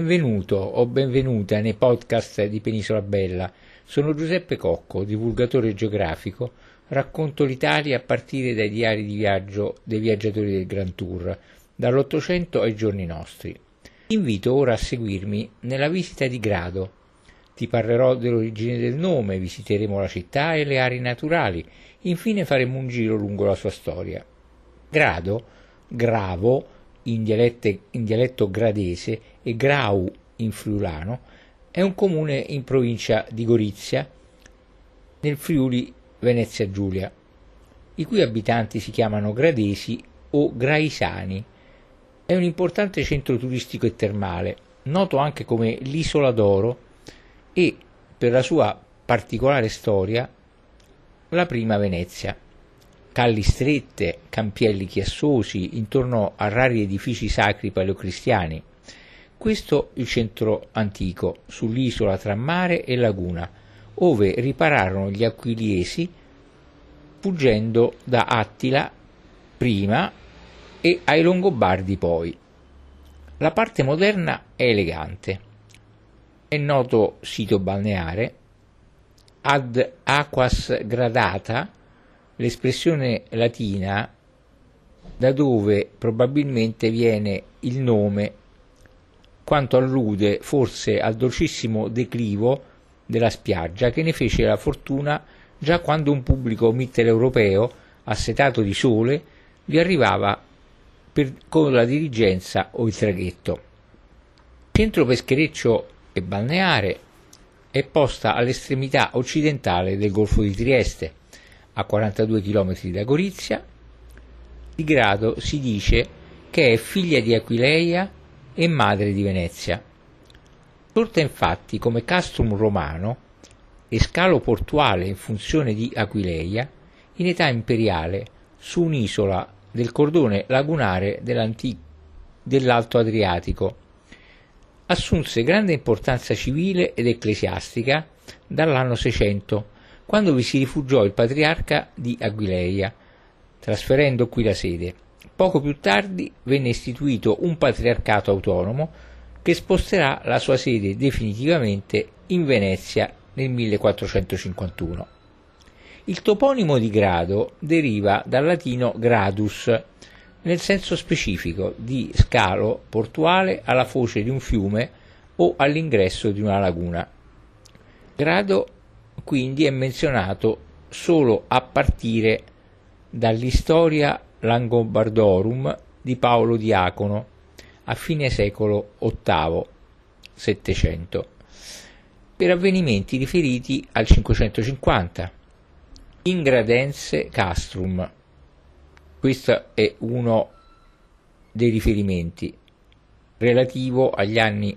Benvenuto o benvenuta nei podcast di Penisola Bella. Sono Giuseppe Cocco, divulgatore geografico. Racconto l'Italia a partire dai diari di viaggio dei viaggiatori del Grand Tour, dall'Ottocento ai giorni nostri. Ti invito ora a seguirmi nella visita di Grado. Ti parlerò dell'origine del nome, visiteremo la città e le aree naturali, infine faremo un giro lungo la sua storia. Grado, Gravo, in, dialette, in dialetto gradese e Grau in friulano, è un comune in provincia di Gorizia, nel Friuli Venezia Giulia, i cui abitanti si chiamano gradesi o graisani. È un importante centro turistico e termale, noto anche come l'Isola d'Oro e, per la sua particolare storia, la prima Venezia calli strette, campielli chiassosi intorno a rari edifici sacri paleocristiani. Questo il centro antico, sull'isola tra mare e laguna, ove ripararono gli aquiliesi fuggendo da Attila prima e ai Longobardi poi. La parte moderna è elegante. È noto sito balneare ad aquas gradata l'espressione latina da dove probabilmente viene il nome, quanto allude forse al dolcissimo declivo della spiaggia che ne fece la fortuna già quando un pubblico mitteleuropeo, assetato di sole, vi arrivava per, con la dirigenza o il traghetto. Centro peschereccio e balneare è posta all'estremità occidentale del Golfo di Trieste, a 42 km da Gorizia. Di grado si dice che è figlia di Aquileia e madre di Venezia. Sorta infatti come castrum romano e scalo portuale in funzione di Aquileia in età imperiale su un'isola del cordone lagunare dell'Alto Adriatico. Assunse grande importanza civile ed ecclesiastica dall'anno 600 quando vi si rifugiò il patriarca di Aquileia, trasferendo qui la sede. Poco più tardi venne istituito un patriarcato autonomo che sposterà la sua sede definitivamente in Venezia nel 1451. Il toponimo di grado deriva dal latino gradus, nel senso specifico di scalo portuale alla foce di un fiume o all'ingresso di una laguna. Grado quindi è menzionato solo a partire dall'Historia Langobardorum di Paolo Diacono a fine secolo VIII 700 per avvenimenti riferiti al 550 Ingradense Castrum. Questo è uno dei riferimenti relativo agli anni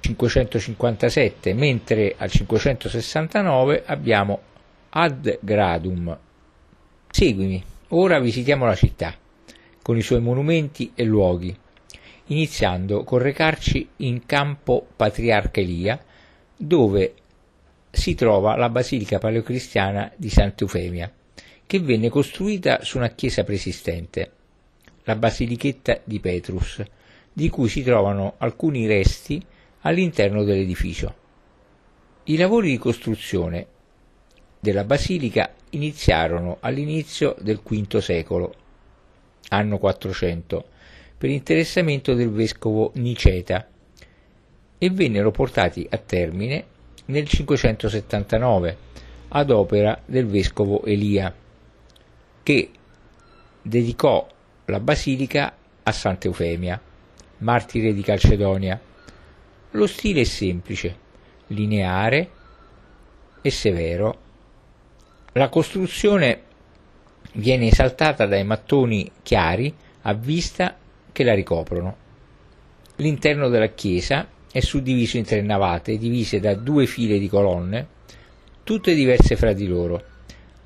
557, mentre al 569 abbiamo Ad Gradum. Seguimi, ora visitiamo la città, con i suoi monumenti e luoghi, iniziando con recarci in campo Patriarca Elia, dove si trova la basilica paleocristiana di Santa Eufemia, che venne costruita su una chiesa preesistente, la basilichetta di Petrus, di cui si trovano alcuni resti all'interno dell'edificio. I lavori di costruzione della basilica iniziarono all'inizio del V secolo, anno 400, per interessamento del vescovo Niceta e vennero portati a termine nel 579 ad opera del vescovo Elia, che dedicò la basilica a Santa Eufemia, martire di Calcedonia, lo stile è semplice, lineare e severo. La costruzione viene esaltata dai mattoni chiari a vista che la ricoprono. L'interno della chiesa è suddiviso in tre navate divise da due file di colonne, tutte diverse fra di loro.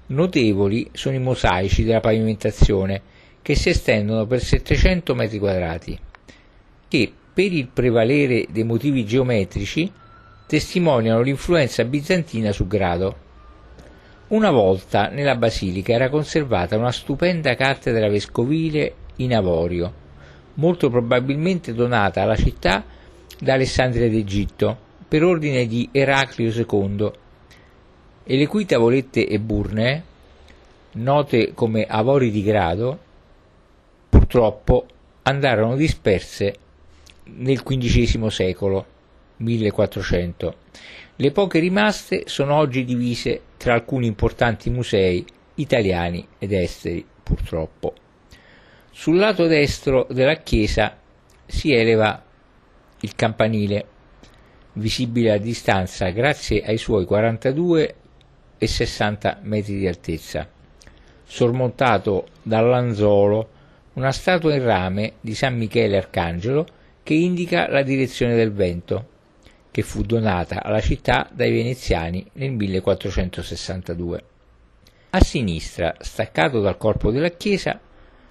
Notevoli sono i mosaici della pavimentazione che si estendono per 700 metri quadrati, che per il prevalere dei motivi geometrici, testimoniano l'influenza bizantina su Grado. Una volta nella basilica era conservata una stupenda cattedra vescovile in avorio, molto probabilmente donata alla città da Alessandria d'Egitto per ordine di Eraclio II e le cui tavolette e burne, note come avori di grado, purtroppo andarono disperse nel XV secolo 1400. Le poche rimaste sono oggi divise tra alcuni importanti musei italiani ed esteri, purtroppo. Sul lato destro della chiesa si eleva il campanile, visibile a distanza grazie ai suoi 42 e 60 metri di altezza, sormontato dall'anzolo una statua in rame di San Michele Arcangelo che indica la direzione del vento, che fu donata alla città dai veneziani nel 1462. A sinistra, staccato dal corpo della chiesa,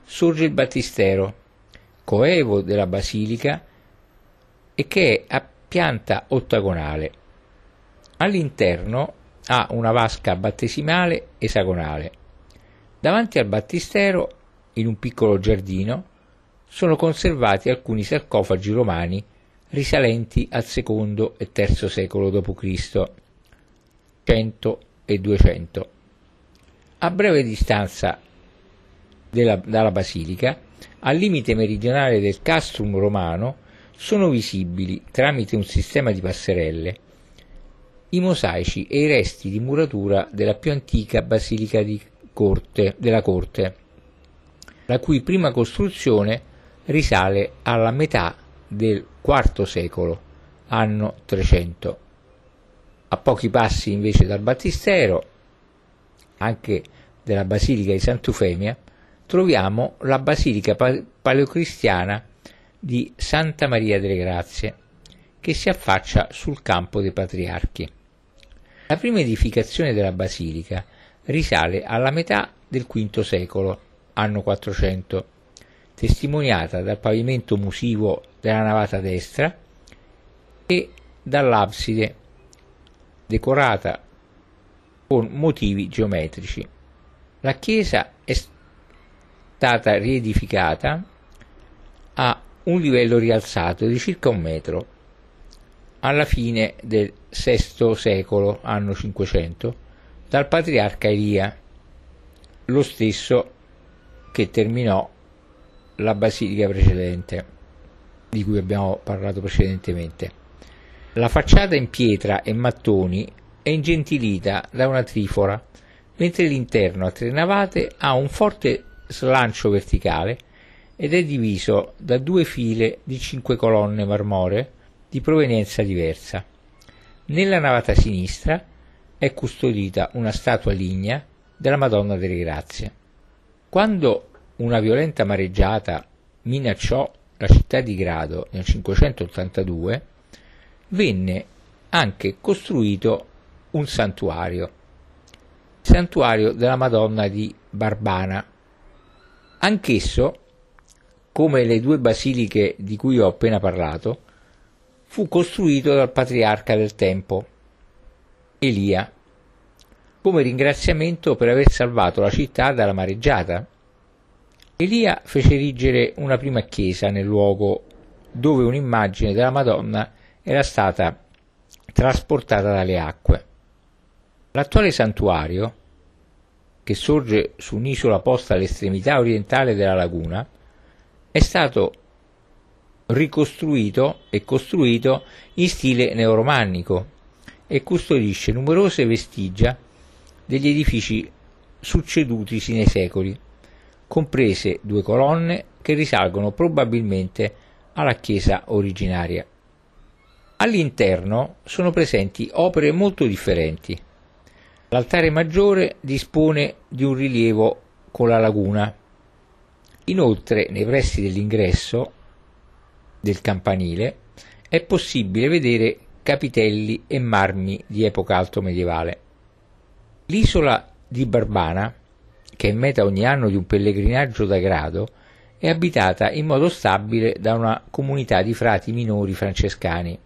sorge il battistero, coevo della basilica e che è a pianta ottagonale. All'interno ha una vasca battesimale esagonale. Davanti al battistero, in un piccolo giardino, sono conservati alcuni sarcofagi romani risalenti al secondo e terzo secolo d.C., 100 e 200. A breve distanza della, dalla basilica, al limite meridionale del castrum romano, sono visibili, tramite un sistema di passerelle, i mosaici e i resti di muratura della più antica basilica corte, della corte, la cui prima costruzione risale alla metà del IV secolo, anno 300. A pochi passi invece dal battistero, anche della Basilica di Sant'Eufemia, troviamo la Basilica paleocristiana di Santa Maria delle Grazie, che si affaccia sul campo dei patriarchi. La prima edificazione della basilica risale alla metà del V secolo, anno 400, testimoniata dal pavimento musivo della navata destra e dall'abside decorata con motivi geometrici. La chiesa è stata riedificata a un livello rialzato di circa un metro alla fine del VI secolo, anno 500, dal patriarca Elia, lo stesso che terminò la basilica precedente, di cui abbiamo parlato precedentemente. La facciata in pietra e mattoni è ingentilita da una trifora, mentre l'interno a tre navate ha un forte slancio verticale ed è diviso da due file di cinque colonne marmoree di provenienza diversa. Nella navata sinistra è custodita una statua lignea della Madonna delle Grazie. Quando una violenta mareggiata minacciò la città di Grado nel 582, venne anche costruito un santuario, il santuario della Madonna di Barbana. Anch'esso, come le due basiliche di cui ho appena parlato, fu costruito dal patriarca del tempo, Elia, come ringraziamento per aver salvato la città dalla mareggiata Elia fece erigere una prima chiesa nel luogo dove un'immagine della Madonna era stata trasportata dalle acque. L'attuale santuario, che sorge su un'isola posta all'estremità orientale della laguna, è stato ricostruito e costruito in stile neoromanico e custodisce numerose vestigia degli edifici succedutisi nei secoli comprese due colonne che risalgono probabilmente alla chiesa originaria. All'interno sono presenti opere molto differenti. L'altare maggiore dispone di un rilievo con la laguna. Inoltre, nei pressi dell'ingresso del campanile è possibile vedere capitelli e marmi di epoca alto medievale. L'isola di Barbana che è meta ogni anno di un pellegrinaggio da grado, è abitata in modo stabile da una comunità di frati minori francescani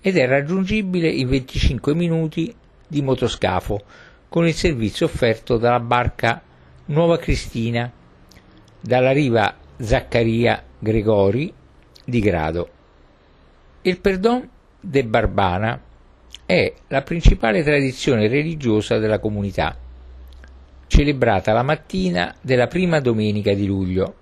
ed è raggiungibile in 25 minuti di motoscafo con il servizio offerto dalla barca Nuova Cristina dalla riva Zaccaria Gregori di Grado. Il Perdon de Barbana è la principale tradizione religiosa della comunità, celebrata la mattina della prima domenica di luglio.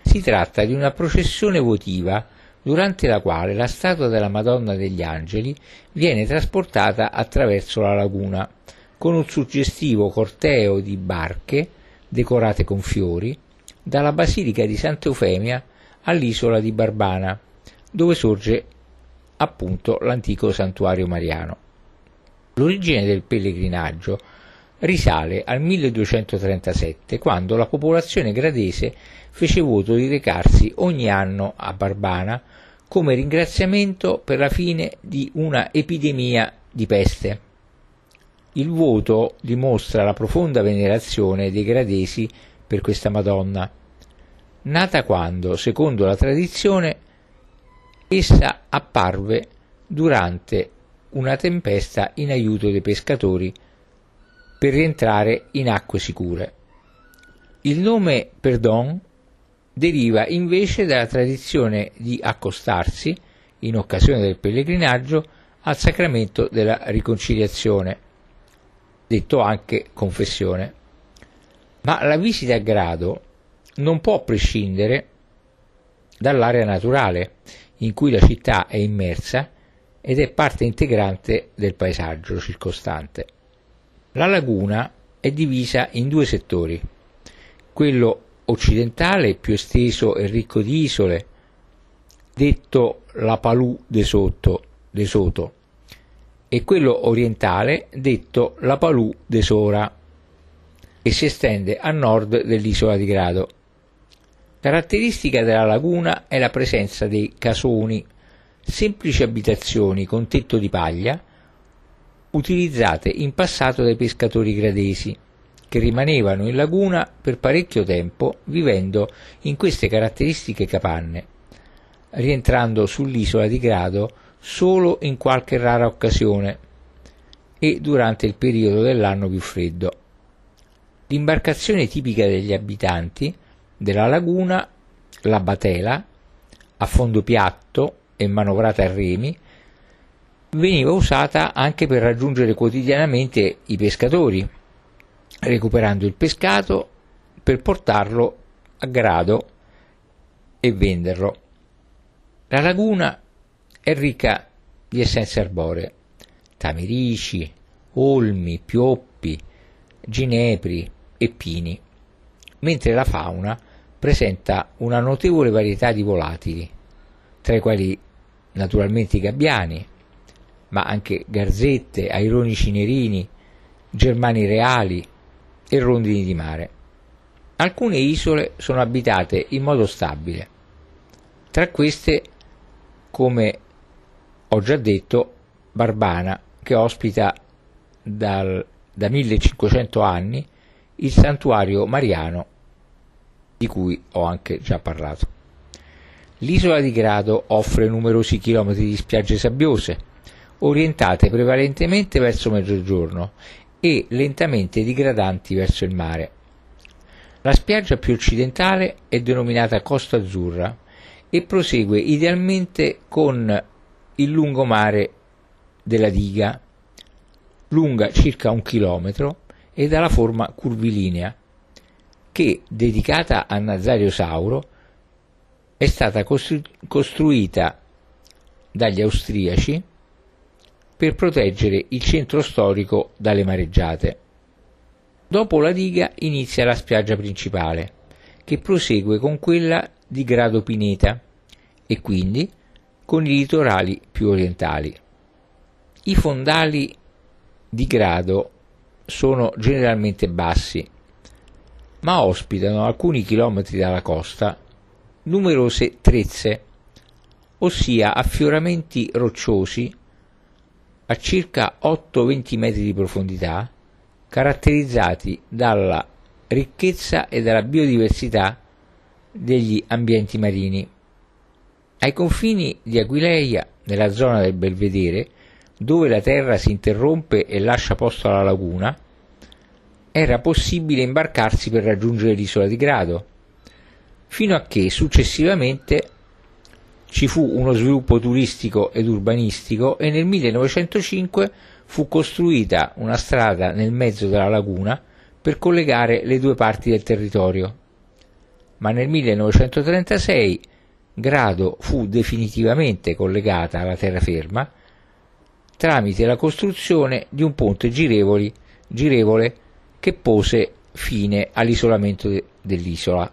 Si tratta di una processione votiva durante la quale la statua della Madonna degli Angeli viene trasportata attraverso la laguna, con un suggestivo corteo di barche decorate con fiori, dalla Basilica di Santa Eufemia all'isola di Barbana, dove sorge appunto l'antico santuario mariano. L'origine del pellegrinaggio risale al 1237, quando la popolazione gradese fece voto di recarsi ogni anno a Barbana come ringraziamento per la fine di una epidemia di peste. Il voto dimostra la profonda venerazione dei gradesi per questa Madonna, nata quando, secondo la tradizione, essa apparve durante una tempesta in aiuto dei pescatori per rientrare in acque sicure. Il nome Perdon deriva invece dalla tradizione di accostarsi, in occasione del pellegrinaggio, al sacramento della riconciliazione, detto anche confessione. Ma la visita a grado non può prescindere dall'area naturale in cui la città è immersa ed è parte integrante del paesaggio circostante. La laguna è divisa in due settori, quello occidentale più esteso e ricco di isole, detto la Palù de, Sotto, de Soto, e quello orientale detto la Palù de Sora, che si estende a nord dell'isola di Grado. Caratteristica della laguna è la presenza dei casoni, semplici abitazioni con tetto di paglia, utilizzate in passato dai pescatori gradesi, che rimanevano in laguna per parecchio tempo vivendo in queste caratteristiche capanne, rientrando sull'isola di Grado solo in qualche rara occasione e durante il periodo dell'anno più freddo. L'imbarcazione tipica degli abitanti della laguna, la batela, a fondo piatto e manovrata a remi, veniva usata anche per raggiungere quotidianamente i pescatori, recuperando il pescato per portarlo a grado e venderlo. La laguna è ricca di essenze arboree, tamerici, olmi, pioppi, ginepri e pini, mentre la fauna presenta una notevole varietà di volatili, tra i quali naturalmente i gabbiani, ma anche garzette, aironici nerini, germani reali e rondini di mare. Alcune isole sono abitate in modo stabile. Tra queste, come ho già detto, Barbana, che ospita dal, da 1500 anni il santuario mariano di cui ho anche già parlato. L'isola di Grado offre numerosi chilometri di spiagge sabbiose, orientate prevalentemente verso mezzogiorno e lentamente digradanti verso il mare. La spiaggia più occidentale è denominata Costa Azzurra e prosegue idealmente con il lungomare della diga, lunga circa un chilometro e dalla forma curvilinea, che, dedicata a Nazario Sauro, è stata costru- costruita dagli austriaci per proteggere il centro storico dalle mareggiate. Dopo la diga inizia la spiaggia principale, che prosegue con quella di Grado Pineta e quindi con i litorali più orientali. I fondali di Grado sono generalmente bassi, ma ospitano alcuni chilometri dalla costa numerose trezze, ossia affioramenti rocciosi a circa 8-20 metri di profondità, caratterizzati dalla ricchezza e dalla biodiversità degli ambienti marini. Ai confini di Aquileia, nella zona del Belvedere, dove la terra si interrompe e lascia posto alla laguna, era possibile imbarcarsi per raggiungere l'isola di Grado, fino a che successivamente ci fu uno sviluppo turistico ed urbanistico e nel 1905 fu costruita una strada nel mezzo della laguna per collegare le due parti del territorio. Ma nel 1936 Grado fu definitivamente collegata alla terraferma tramite la costruzione di un ponte girevoli, girevole che pose fine all'isolamento dell'isola.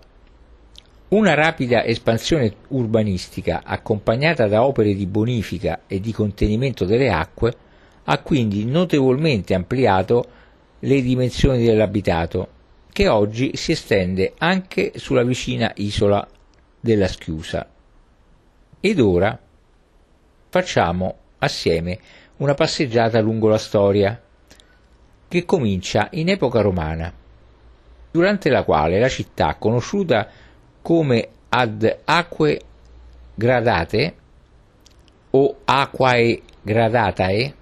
Una rapida espansione urbanistica accompagnata da opere di bonifica e di contenimento delle acque ha quindi notevolmente ampliato le dimensioni dell'abitato, che oggi si estende anche sulla vicina isola della Schiusa. Ed ora facciamo assieme una passeggiata lungo la storia, che comincia in epoca romana, durante la quale la città, conosciuta come ad aquae gradate o aquae gradatae,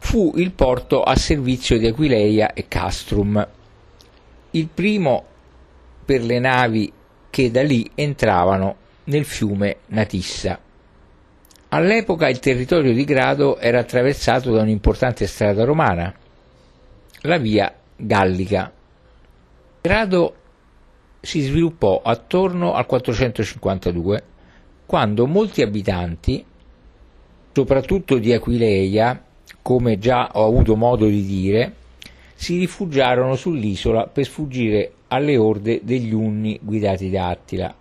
fu il porto a servizio di Aquileia e Castrum, il primo per le navi che da lì entravano nel fiume Natissa. All'epoca il territorio di Grado era attraversato da un'importante strada romana, la via Gallica. Grado si sviluppò attorno al 452, quando molti abitanti, soprattutto di Aquileia, come già ho avuto modo di dire, si rifugiarono sull'isola per sfuggire alle orde degli Unni guidati da Attila.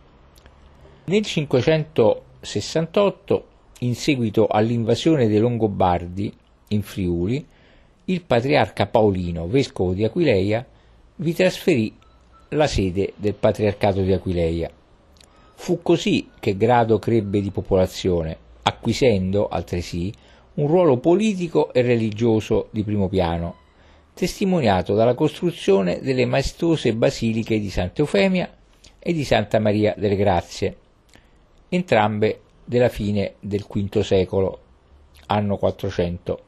Nel 568 in seguito all'invasione dei Longobardi in Friuli, il patriarca Paolino, vescovo di Aquileia, vi trasferì la sede del patriarcato di Aquileia. Fu così che Grado crebbe di popolazione, acquisendo altresì un ruolo politico e religioso di primo piano, testimoniato dalla costruzione delle maestose basiliche di Santa Eufemia e di Santa Maria delle Grazie, entrambe della fine del V secolo, anno 400.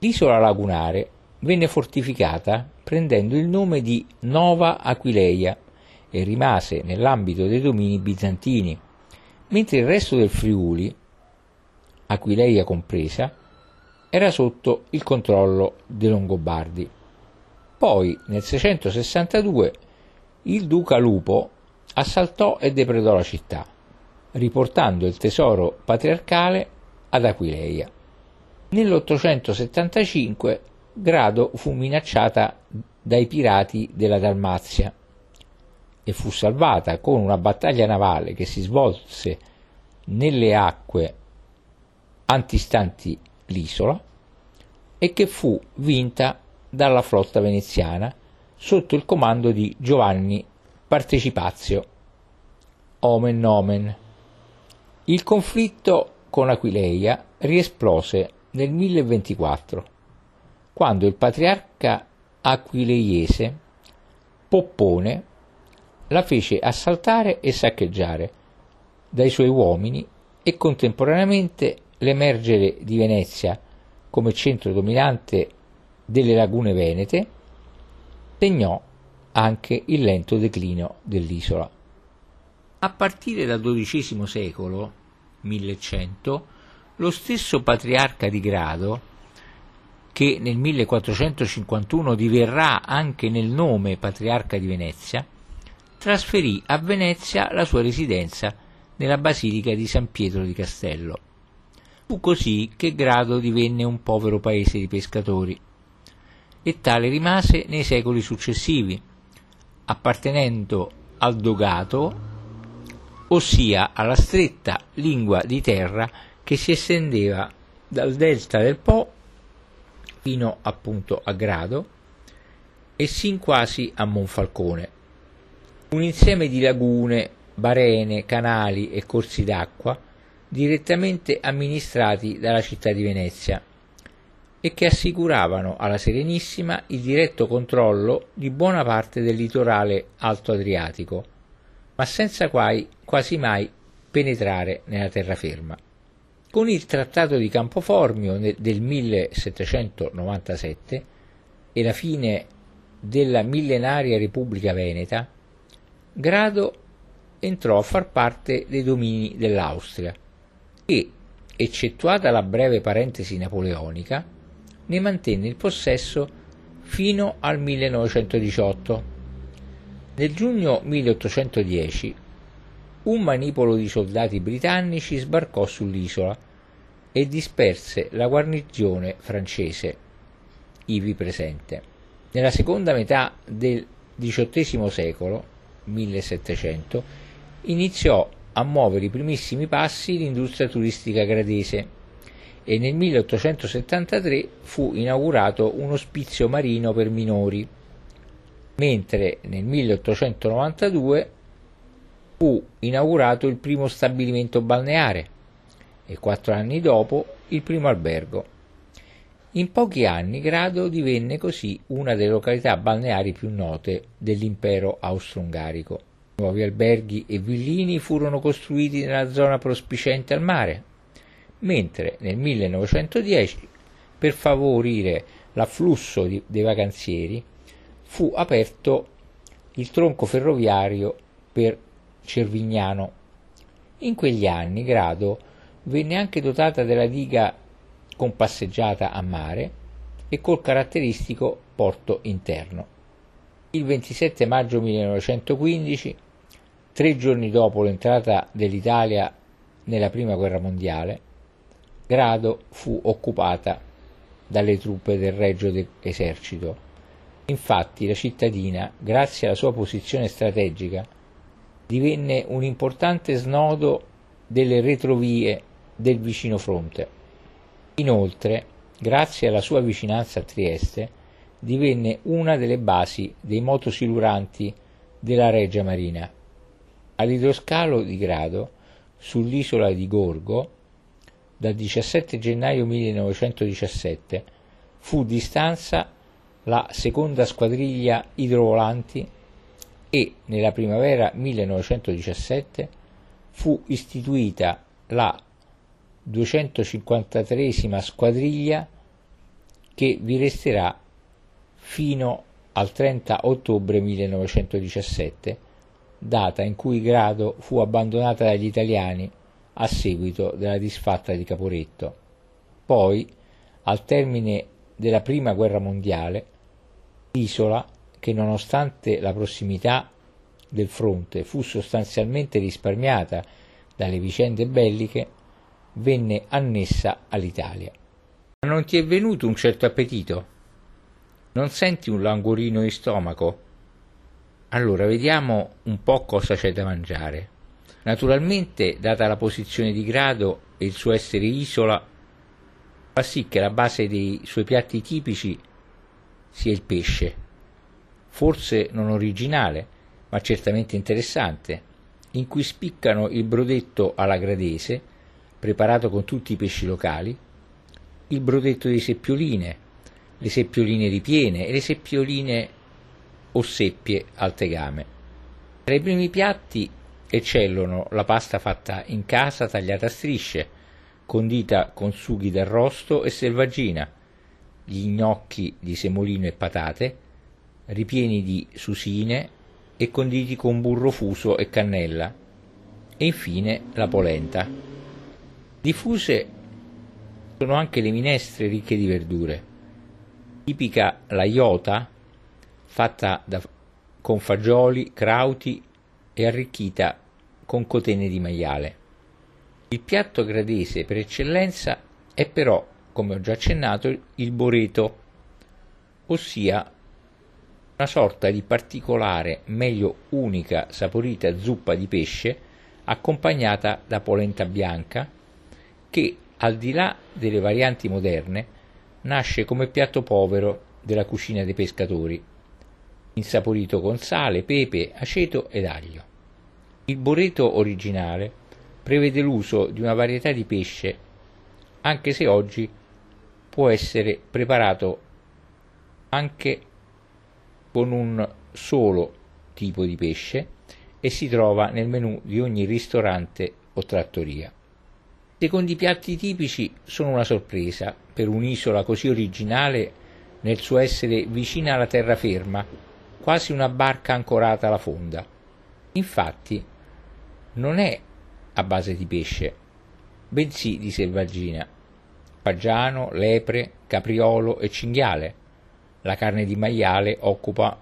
L'isola lagunare venne fortificata prendendo il nome di Nova Aquileia e rimase nell'ambito dei domini bizantini, mentre il resto del Friuli, Aquileia compresa, era sotto il controllo dei Longobardi. Poi, nel 662, il duca Lupo assaltò e depredò la città riportando il tesoro patriarcale ad Aquileia. Nell'875 Grado fu minacciata dai pirati della Dalmazia e fu salvata con una battaglia navale che si svolse nelle acque antistanti l'isola e che fu vinta dalla flotta veneziana sotto il comando di Giovanni Partecipazio. Omen nomen. Il conflitto con Aquileia riesplose nel 1024, quando il patriarca aquileiese Poppone la fece assaltare e saccheggiare dai suoi uomini e contemporaneamente l'emergere di Venezia come centro dominante delle lagune venete segnò anche il lento declino dell'isola. A partire dal XII secolo, 1100, lo stesso patriarca di Grado, che nel 1451 diverrà anche nel nome patriarca di Venezia, trasferì a Venezia la sua residenza nella basilica di San Pietro di Castello. Fu così che Grado divenne un povero paese di pescatori e tale rimase nei secoli successivi, appartenendo al dogato ossia alla stretta lingua di terra che si estendeva dal delta del Po fino appunto a Grado e sin quasi a Monfalcone. Un insieme di lagune, barene, canali e corsi d'acqua direttamente amministrati dalla città di Venezia e che assicuravano alla Serenissima il diretto controllo di buona parte del litorale alto Adriatico ma senza quasi mai penetrare nella terraferma. Con il Trattato di Campoformio del 1797 e la fine della millenaria Repubblica Veneta, Grado entrò a far parte dei domini dell'Austria e, eccettuata la breve parentesi napoleonica, ne mantenne il possesso fino al 1918. Nel giugno 1810 un manipolo di soldati britannici sbarcò sull'isola e disperse la guarnigione francese ivi presente. Nella seconda metà del XVIII secolo, 1700, iniziò a muovere i primissimi passi l'industria turistica gradese e nel 1873 fu inaugurato un ospizio marino per minori, mentre nel 1892 fu inaugurato il primo stabilimento balneare e quattro anni dopo il primo albergo. In pochi anni Grado divenne così una delle località balneari più note dell'impero austro-ungarico. Nuovi alberghi e villini furono costruiti nella zona prospiciente al mare, mentre nel 1910, per favorire l'afflusso di, dei vacanzieri, fu aperto il tronco ferroviario per Cervignano. In quegli anni Grado venne anche dotata della diga con passeggiata a mare e col caratteristico porto interno. Il 27 maggio 1915, tre giorni dopo l'entrata dell'Italia nella Prima Guerra Mondiale, Grado fu occupata dalle truppe del Regio Esercito. Infatti la cittadina, grazie alla sua posizione strategica, divenne un importante snodo delle retrovie del vicino fronte. Inoltre, grazie alla sua vicinanza a Trieste, divenne una delle basi dei motosiluranti della Regia Marina. All'idroscalo di Grado, sull'isola di Gorgo, dal 17 gennaio 1917, fu di stanza la seconda squadriglia idrovolanti e nella primavera 1917 fu istituita la 253 squadriglia che vi resterà fino al 30 ottobre 1917, data in cui Grado fu abbandonata dagli italiani a seguito della disfatta di Caporetto. Poi, al termine della Prima Guerra Mondiale, l'isola, che nonostante la prossimità del fronte fu sostanzialmente risparmiata dalle vicende belliche, venne annessa all'Italia. Ma non ti è venuto un certo appetito? Non senti un languorino di stomaco? Allora vediamo un po' cosa c'è da mangiare. Naturalmente, data la posizione di grado e il suo essere isola, fa sì che la base dei suoi piatti tipici sia il pesce. Forse non originale, ma certamente interessante, in cui spiccano il brodetto alla gradese, preparato con tutti i pesci locali, il brodetto di seppioline, le seppioline ripiene e le seppioline o seppie al tegame. Tra i primi piatti eccellono la pasta fatta in casa tagliata a strisce, condita con sughi d'arrosto e selvaggina, gli gnocchi di semolino e patate, ripieni di susine e conditi con burro fuso e cannella, e infine la polenta. Diffuse sono anche le minestre ricche di verdure, tipica la iota, fatta da, con fagioli, crauti e arricchita con cotene di maiale. Il piatto gradese per eccellenza è però, come ho già accennato, il boreto, ossia una sorta di particolare, meglio unica, saporita zuppa di pesce accompagnata da polenta bianca che al di là delle varianti moderne, nasce come piatto povero della cucina dei pescatori, insaporito con sale, pepe, aceto ed aglio. Il boreto originale prevede l'uso di una varietà di pesce, anche se oggi può essere preparato anche con un solo tipo di pesce e si trova nel menù di ogni ristorante o trattoria. Secondo piatti tipici sono una sorpresa per un'isola così originale nel suo essere vicina alla terraferma, quasi una barca ancorata alla fonda. Infatti, non è a base di pesce, bensì di selvaggina, paggiano, lepre, capriolo e cinghiale. La carne di maiale occupa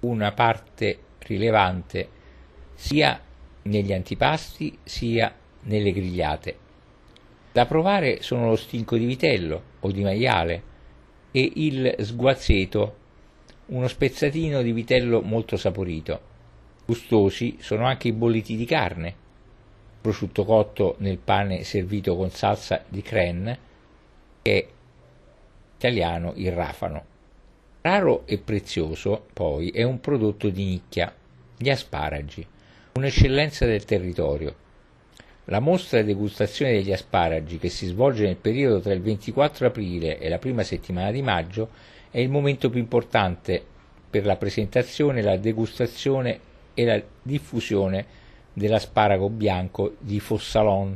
una parte rilevante sia negli antipasti sia nelle grigliate. Da provare sono lo stinco di vitello o di maiale e il sguazzeto, uno spezzatino di vitello molto saporito. Gustosi sono anche i bolliti di carne, prosciutto cotto nel pane servito con salsa di crenne e italiano il rafano. Raro e prezioso, poi, è un prodotto di nicchia, gli asparagi, un'eccellenza del territorio. La mostra di degustazione degli asparagi, che si svolge nel periodo tra il 24 aprile e la prima settimana di maggio, è il momento più importante per la presentazione, la degustazione e la diffusione dell'asparago bianco di Fossalon,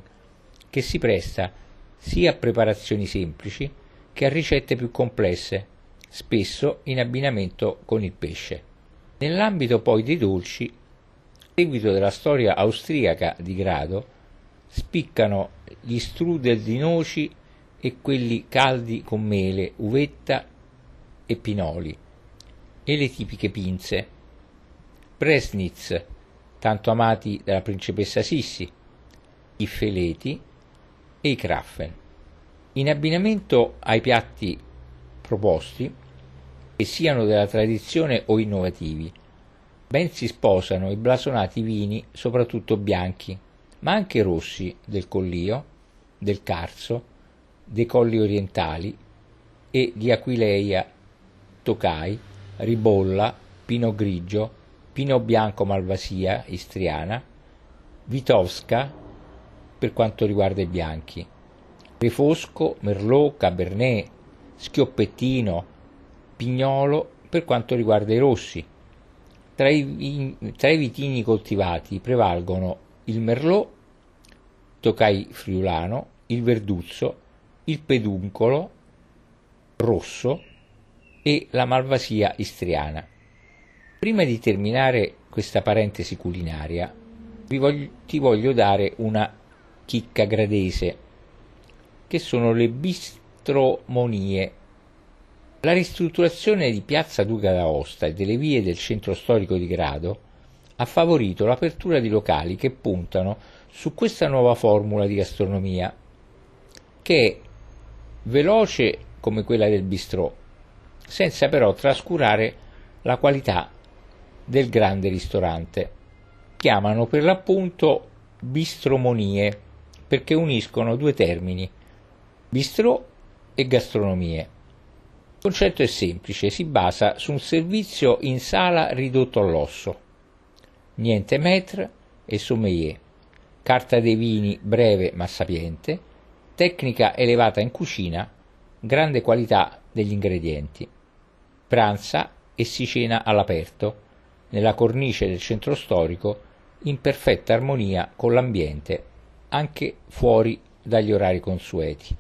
che si presta sia a preparazioni semplici che a ricette più complesse, spesso in abbinamento con il pesce. Nell'ambito poi dei dolci, a seguito della storia austriaca di grado, spiccano gli strudel di noci e quelli caldi con mele, uvetta e pinoli, e le tipiche pinze, presnitz, tanto amati dalla principessa Sissi, i feleti e i kraffen. In abbinamento ai piatti proposti, che siano della tradizione o innovativi, ben si sposano i blasonati vini, soprattutto bianchi, ma anche rossi del Collio, del Carso, dei Colli Orientali e di Aquileia, Tokai, Ribolla, Pino Grigio, Pino Bianco Malvasia, Istriana, Vitovska per quanto riguarda i bianchi, Refosco, Merlot, Cabernet, Schioppettino, Pignolo per quanto riguarda i rossi. Tra i, tra i vitini coltivati prevalgono il Merlot, Tokai friulano, il Verduzzo, il Peduncolo rosso e la Malvasia istriana. Prima di terminare questa parentesi culinaria, voglio, ti voglio dare una chicca gradese, che sono le bistromonie. La ristrutturazione di Piazza Duca d'Aosta e delle vie del centro storico di Grado ha favorito l'apertura di locali che puntano su questa nuova formula di gastronomia, che è veloce come quella del bistrò, senza però trascurare la qualità del grande ristorante. Chiamano per l'appunto bistromonie perché uniscono due termini, bistrò e gastronomie. Il concetto è semplice, si basa su un servizio in sala ridotto all'osso. Niente maître e sommelier, carta dei vini breve ma sapiente, tecnica elevata in cucina, grande qualità degli ingredienti. Pranza e si cena all'aperto, nella cornice del centro storico in perfetta armonia con l'ambiente, anche fuori dagli orari consueti.